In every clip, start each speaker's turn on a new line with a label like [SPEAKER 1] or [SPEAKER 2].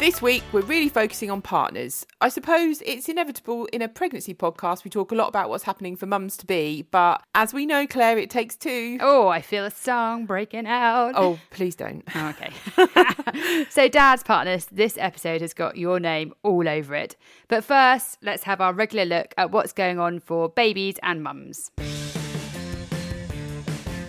[SPEAKER 1] This week, we're really focusing on partners. I suppose it's inevitable in a pregnancy podcast, we talk a lot about what's happening for mums to be, but as we know, Claire, it takes two.
[SPEAKER 2] Oh, I feel a song breaking out.
[SPEAKER 1] Oh, please don't.
[SPEAKER 2] Oh, okay. so, Dad's Partners, this episode has got your name all over it. But first, let's have our regular look at what's going on for babies and mums.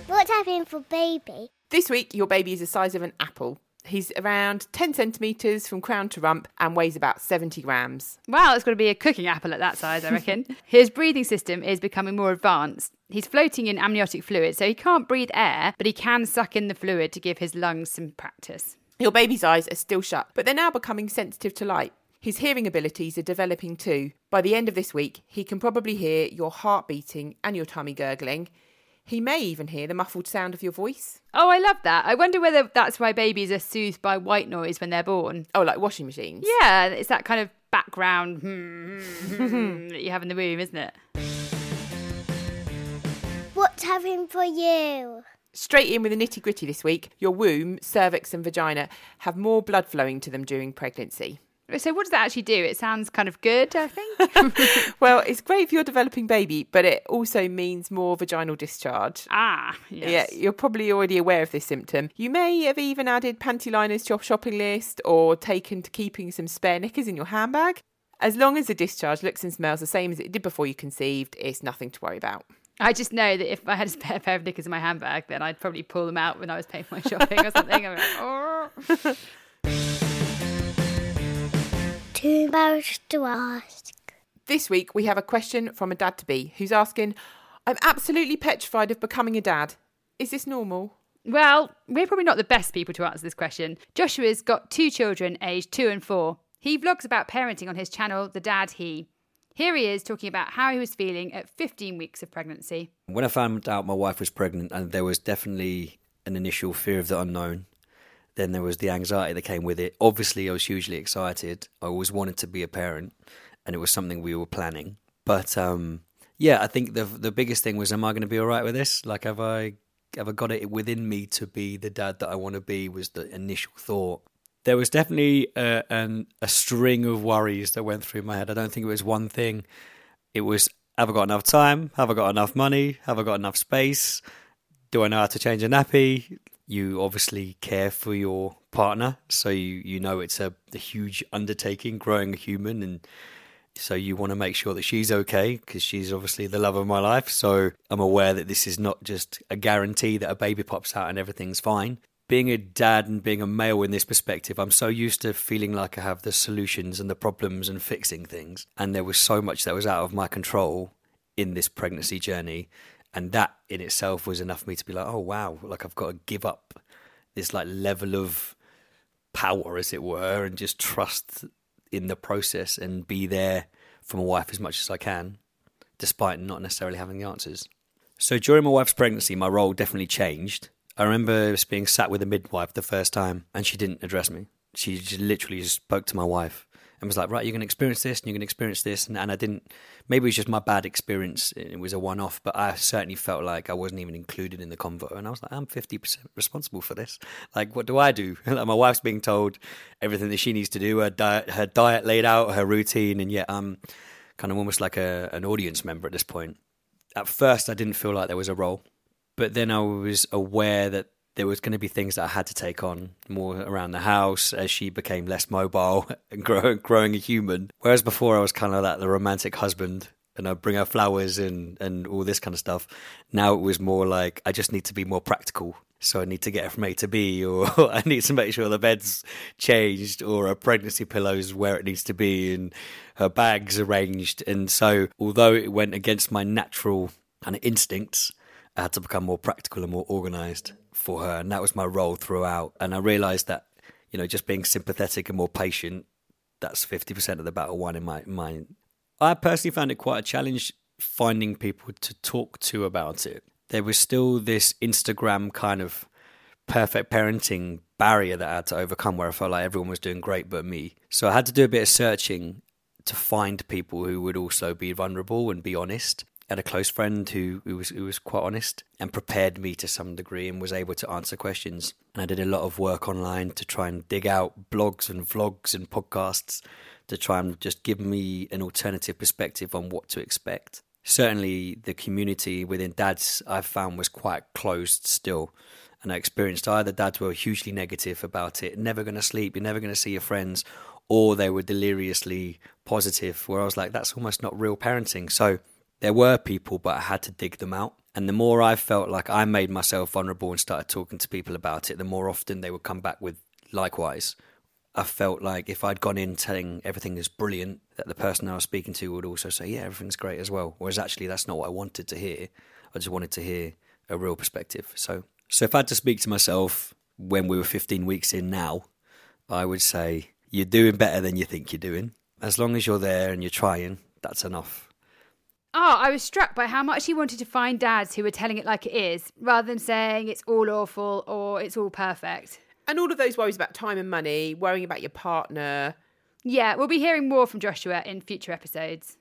[SPEAKER 3] What's happening for baby?
[SPEAKER 1] This week, your baby is the size of an apple. He's around 10 centimetres from crown to rump and weighs about 70 grams.
[SPEAKER 2] Wow, it's got to be a cooking apple at that size, I reckon. His breathing system is becoming more advanced. He's floating in amniotic fluid, so he can't breathe air, but he can suck in the fluid to give his lungs some practice.
[SPEAKER 1] Your baby's eyes are still shut, but they're now becoming sensitive to light. His hearing abilities are developing too. By the end of this week, he can probably hear your heart beating and your tummy gurgling. He may even hear the muffled sound of your voice.
[SPEAKER 2] Oh, I love that. I wonder whether that's why babies are soothed by white noise when they're born.
[SPEAKER 1] Oh, like washing machines.
[SPEAKER 2] Yeah, it's that kind of background hmm, hmm, that you have in the womb, isn't it?
[SPEAKER 3] What's happening for you?
[SPEAKER 1] Straight in with the nitty gritty this week. Your womb, cervix, and vagina have more blood flowing to them during pregnancy.
[SPEAKER 2] So, what does that actually do? It sounds kind of good, I think.
[SPEAKER 1] Well, it's great for your developing baby, but it also means more vaginal discharge.
[SPEAKER 2] ah, yes.
[SPEAKER 1] Yeah, you're probably already aware of this symptom. You may have even added panty liners to your shopping list or taken to keeping some spare knickers in your handbag. As long as the discharge looks and smells the same as it did before you conceived, it's nothing to worry about.
[SPEAKER 2] I just know that if I had a spare pair of knickers in my handbag, then I'd probably pull them out when I was paying for my shopping or something. I'm like, oh.
[SPEAKER 3] Too embarrassed to ask.
[SPEAKER 1] This week, we have a question from a dad to be who's asking, I'm absolutely petrified of becoming a dad. Is this normal?
[SPEAKER 2] Well, we're probably not the best people to answer this question. Joshua's got two children, aged two and four. He vlogs about parenting on his channel, The Dad He. Here he is talking about how he was feeling at 15 weeks of pregnancy.
[SPEAKER 4] When I found out my wife was pregnant, and there was definitely an initial fear of the unknown, then there was the anxiety that came with it. Obviously, I was hugely excited. I always wanted to be a parent, and it was something we were planning. But um, yeah, I think the the biggest thing was, am I going to be all right with this? Like, have I have I got it within me to be the dad that I want to be? Was the initial thought. There was definitely a, an, a string of worries that went through my head. I don't think it was one thing. It was, have I got enough time? Have I got enough money? Have I got enough space? Do I know how to change a nappy? You obviously care for your partner, so you, you know it's a, a huge undertaking growing a human, and so you want to make sure that she's okay because she's obviously the love of my life. So I'm aware that this is not just a guarantee that a baby pops out and everything's fine. Being a dad and being a male in this perspective, I'm so used to feeling like I have the solutions and the problems and fixing things. And there was so much that was out of my control in this pregnancy journey. And that in itself was enough for me to be like, oh, wow, like I've got to give up this like level of power, as it were, and just trust in the process and be there for my wife as much as I can, despite not necessarily having the answers. So during my wife's pregnancy, my role definitely changed. I remember being sat with a midwife the first time, and she didn't address me. She just literally just spoke to my wife and was like, "Right, you're going to experience this, and you're going to experience this." And, and I didn't. Maybe it was just my bad experience. It was a one-off, but I certainly felt like I wasn't even included in the convo. And I was like, "I'm 50 percent responsible for this. Like, what do I do?" like, my wife's being told everything that she needs to do, her diet, her diet laid out, her routine, and yet I'm kind of almost like a, an audience member at this point. At first, I didn't feel like there was a role, but then I was aware that there was going to be things that I had to take on more around the house as she became less mobile and grow, growing a human. Whereas before I was kind of like the romantic husband and I'd bring her flowers and, and all this kind of stuff. Now it was more like I just need to be more practical. So I need to get her from A to B, or I need to make sure the bed's changed, or her pregnancy pillows where it needs to be, and her bags arranged. And so, although it went against my natural kind of instincts, I had to become more practical and more organized for her. And that was my role throughout. And I realized that, you know, just being sympathetic and more patient, that's 50% of the battle won in my mind. I personally found it quite a challenge finding people to talk to about it. There was still this Instagram kind of perfect parenting barrier that I had to overcome where I felt like everyone was doing great but me. So I had to do a bit of searching to find people who would also be vulnerable and be honest. I had a close friend who, who was who was quite honest and prepared me to some degree and was able to answer questions. And I did a lot of work online to try and dig out blogs and vlogs and podcasts to try and just give me an alternative perspective on what to expect. Certainly, the community within dads I've found was quite closed still. And I experienced either dads were hugely negative about it, never going to sleep, you're never going to see your friends, or they were deliriously positive, where I was like, that's almost not real parenting. So there were people, but I had to dig them out. And the more I felt like I made myself vulnerable and started talking to people about it, the more often they would come back with likewise. I felt like if I'd gone in telling everything is brilliant, that the person I was speaking to would also say, yeah, everything's great as well. Whereas actually, that's not what I wanted to hear. I just wanted to hear a real perspective. So, so if I had to speak to myself when we were 15 weeks in now, I would say you're doing better than you think you're doing. As long as you're there and you're trying, that's enough.
[SPEAKER 2] Oh, I was struck by how much he wanted to find dads who were telling it like it is, rather than saying it's all awful or it's all perfect.
[SPEAKER 1] And all of those worries about time and money, worrying about your partner.
[SPEAKER 2] Yeah, we'll be hearing more from Joshua in future episodes.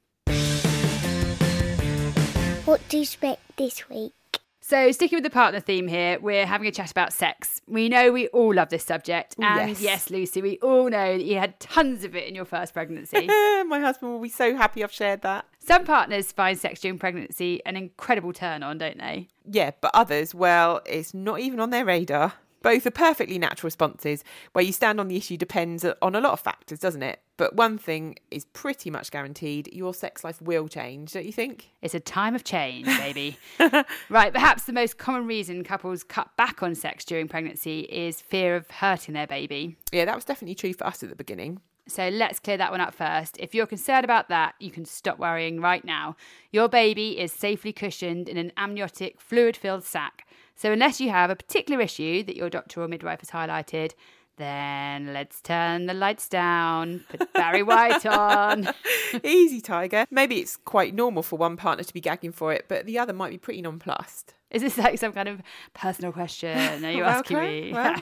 [SPEAKER 3] What do you expect this week?
[SPEAKER 2] So, sticking with the partner theme here, we're having a chat about sex. We know we all love this subject. And
[SPEAKER 1] Yes.
[SPEAKER 2] yes, Lucy, we all know that you had tons of it in your first pregnancy.
[SPEAKER 1] My husband will be so happy I've shared that.
[SPEAKER 2] Some partners find sex during pregnancy an incredible turn on, don't they?
[SPEAKER 1] Yeah, but others, well, it's not even on their radar. Both are perfectly natural responses. Where you stand on the issue depends on a lot of factors, doesn't it? But one thing is pretty much guaranteed your sex life will change, don't you think?
[SPEAKER 2] It's a time of change, baby. right, perhaps the most common reason couples cut back on sex during pregnancy is fear of hurting their baby.
[SPEAKER 1] Yeah, that was definitely true for us at the beginning.
[SPEAKER 2] So let's clear that one up first. If you're concerned about that, you can stop worrying right now. Your baby is safely cushioned in an amniotic fluid filled sac. So unless you have a particular issue that your doctor or midwife has highlighted, then let's turn the lights down, put Barry White on.
[SPEAKER 1] Easy, Tiger. Maybe it's quite normal for one partner to be gagging for it, but the other might be pretty nonplussed.
[SPEAKER 2] Is this like some kind of personal question? Are you
[SPEAKER 1] Well,
[SPEAKER 2] asking me?
[SPEAKER 1] well.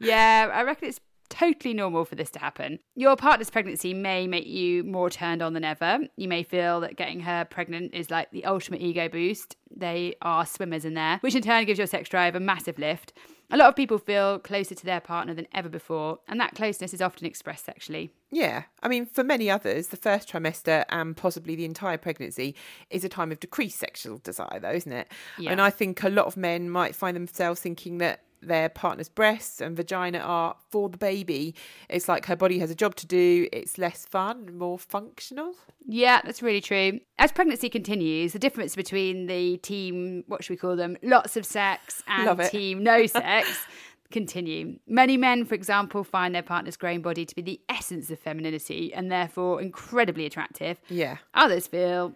[SPEAKER 2] yeah, I reckon it's totally normal for this to happen. Your partner's pregnancy may make you more turned on than ever. You may feel that getting her pregnant is like the ultimate ego boost. They are swimmers in there, which in turn gives your sex drive a massive lift. A lot of people feel closer to their partner than ever before, and that closeness is often expressed sexually.
[SPEAKER 1] Yeah, I mean, for many others, the first trimester and possibly the entire pregnancy is a time of decreased sexual desire, though, isn't it?
[SPEAKER 2] Yeah.
[SPEAKER 1] And I think a lot of men might find themselves thinking that their partner's breasts and vagina are for the baby. It's like her body has a job to do, it's less fun more functional.
[SPEAKER 2] Yeah, that's really true. As pregnancy continues, the difference between the team, what should we call them, lots of sex and team no sex continue. Many men, for example, find their partner's growing body to be the essence of femininity and therefore incredibly attractive.
[SPEAKER 1] Yeah,
[SPEAKER 2] Others feel,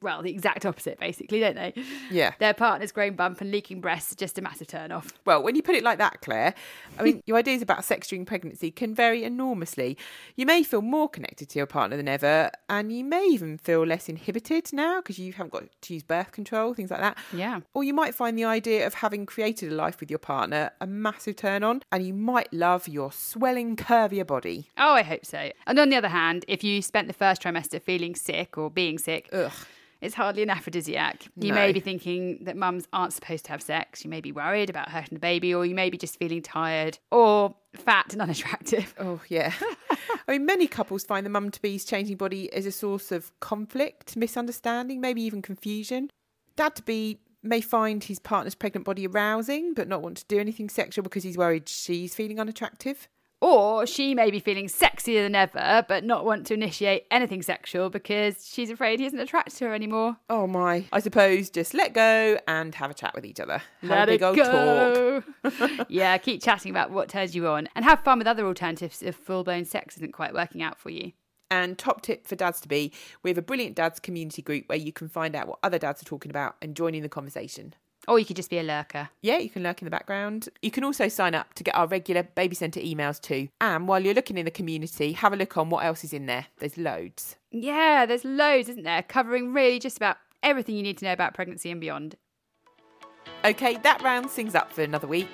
[SPEAKER 2] well, the exact opposite, basically, don't they?
[SPEAKER 1] yeah.
[SPEAKER 2] Their partner's growing bump and leaking breasts are just a massive turn off.
[SPEAKER 1] Well, when you put it like that, Claire, I mean, your ideas about sex during pregnancy can vary enormously. You may feel more connected to your partner than ever, and you may even feel less inhibited now because you haven't got to use birth control, things like that.
[SPEAKER 2] Yeah.
[SPEAKER 1] Or you might find the idea of having created a life with your partner a massive turn on, and you might love your swelling, curvier body.
[SPEAKER 2] Oh, I hope so. And on the other hand, if you spent the first trimester feeling sick or being sick,
[SPEAKER 1] Ugh.
[SPEAKER 2] It's hardly an aphrodisiac. You
[SPEAKER 1] No.
[SPEAKER 2] may be thinking that mums aren't supposed to have sex. You may be worried about hurting the baby, or you may be just feeling tired or fat and unattractive.
[SPEAKER 1] Oh, yeah. I mean, many couples find the mum to be's changing body as a source of conflict, misunderstanding, maybe even confusion. Dad to be may find his partner's pregnant body arousing, but not want to do anything sexual because he's worried she's feeling unattractive.
[SPEAKER 2] Or she may be feeling sexier than ever, but not want to initiate anything sexual because she's afraid he isn't attracted to her anymore.
[SPEAKER 1] Oh my. I suppose just let go and have a chat with each other. Have
[SPEAKER 2] Let
[SPEAKER 1] a big
[SPEAKER 2] it
[SPEAKER 1] old talk.
[SPEAKER 2] go. yeah, keep chatting about what turns you on and have fun with other alternatives if full blown sex isn't quite working out for you.
[SPEAKER 1] And top tip for dads to be, we have a brilliant dads community group where you can find out what other dads are talking about and join in the conversation.
[SPEAKER 2] Or you could just be a lurker.
[SPEAKER 1] Yeah, you can lurk in the background. You can also sign up to get our regular Baby Centre emails too. And while you're looking in the community, have a look on what else is in there. There's loads.
[SPEAKER 2] Yeah, there's loads, isn't there? Covering really just about everything you need to know about pregnancy and beyond.
[SPEAKER 1] Okay, that rounds things up for another week.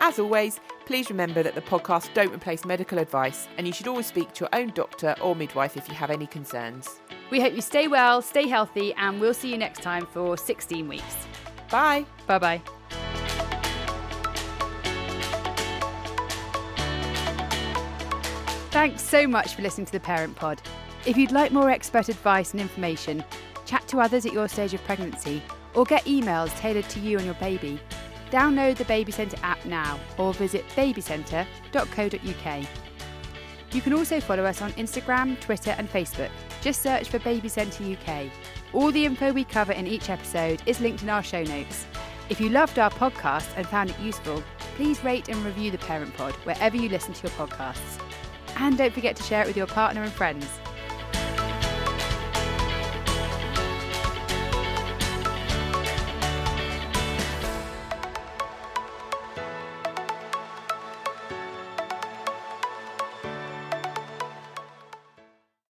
[SPEAKER 1] As always, please remember that the podcast don't replace medical advice, and you should always speak to your own doctor or midwife if you have any concerns.
[SPEAKER 2] We hope you stay well, stay healthy, and we'll see you next time for 16 weeks.
[SPEAKER 1] Bye.
[SPEAKER 2] Bye bye. Thanks so much for listening to the Parent Pod. If you'd like more expert advice and information, chat to others at your stage of pregnancy, or get emails tailored to you and your baby, download the Baby Centre app now or visit babycentre.co.uk. You can also follow us on Instagram, Twitter, and Facebook. Just search for Baby Centre UK. All the info we cover in each episode is linked in our show notes. If you loved our podcast and found it useful, please rate and review the Parent Pod wherever you listen to your podcasts. And don't forget to share it with your partner and friends.